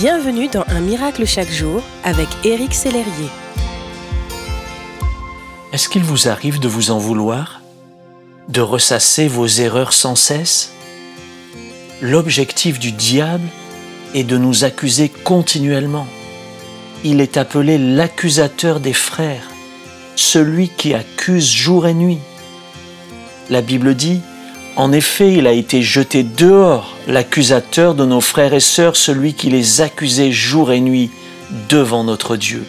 Bienvenue dans Un miracle chaque jour avec Éric Sellerier. Est-ce qu'il vous arrive de vous en vouloir? De ressasser vos erreurs sans cesse? L'objectif du diable est de nous accuser continuellement. Il est appelé l'accusateur des frères, celui qui accuse jour et nuit. La Bible dit, en effet, il a été jeté dehors, l'accusateur de nos frères et sœurs, celui qui les accusait jour et nuit devant notre Dieu.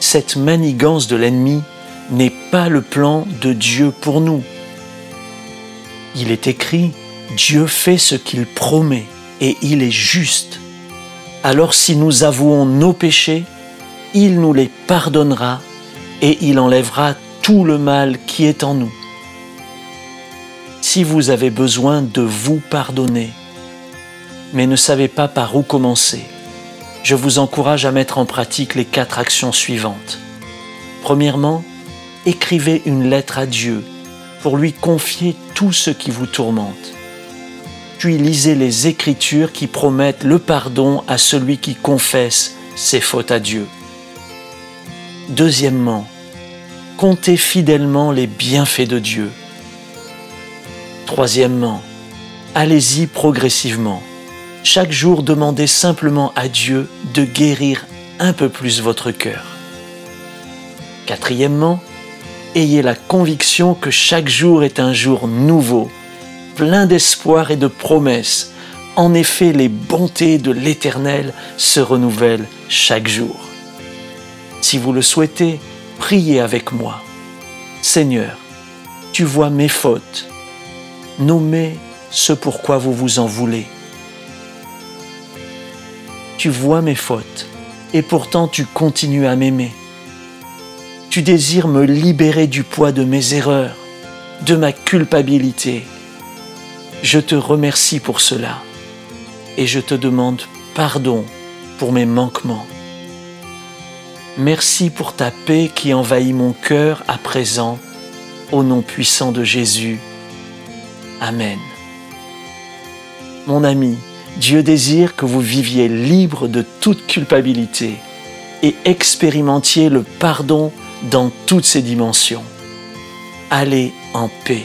Cette manigance de l'ennemi n'est pas le plan de Dieu pour nous. Il est écrit, Dieu fait ce qu'il promet et il est juste. Alors si nous avouons nos péchés, il nous les pardonnera et il enlèvera tout le mal qui est en nous si vous avez besoin de vous pardonner, mais ne savez pas par où commencer, je vous encourage à mettre en pratique les quatre actions suivantes. Premièrement, écrivez une lettre à Dieu pour lui confier tout ce qui vous tourmente. Puis lisez les Écritures qui promettent le pardon à celui qui confesse ses fautes à Dieu. Deuxièmement, comptez fidèlement les bienfaits de Dieu Troisièmement, allez-y progressivement. Chaque jour, demandez simplement à Dieu de guérir un peu plus votre cœur. Quatrièmement, ayez la conviction que chaque jour est un jour nouveau, plein d'espoir et de promesses. En effet, les bontés de l'Éternel se renouvellent chaque jour. Si vous le souhaitez, priez avec moi. Seigneur, tu vois mes fautes Nommez ce pourquoi vous vous en voulez. Tu vois mes fautes et pourtant tu continues à m'aimer. Tu désires me libérer du poids de mes erreurs, de ma culpabilité. Je te remercie pour cela et je te demande pardon pour mes manquements. Merci pour ta paix qui envahit mon cœur à présent, au nom puissant de Jésus. Amen. Mon ami, Dieu désire que vous viviez libre de toute culpabilité et expérimentiez le pardon dans toutes ses dimensions. Allez en paix.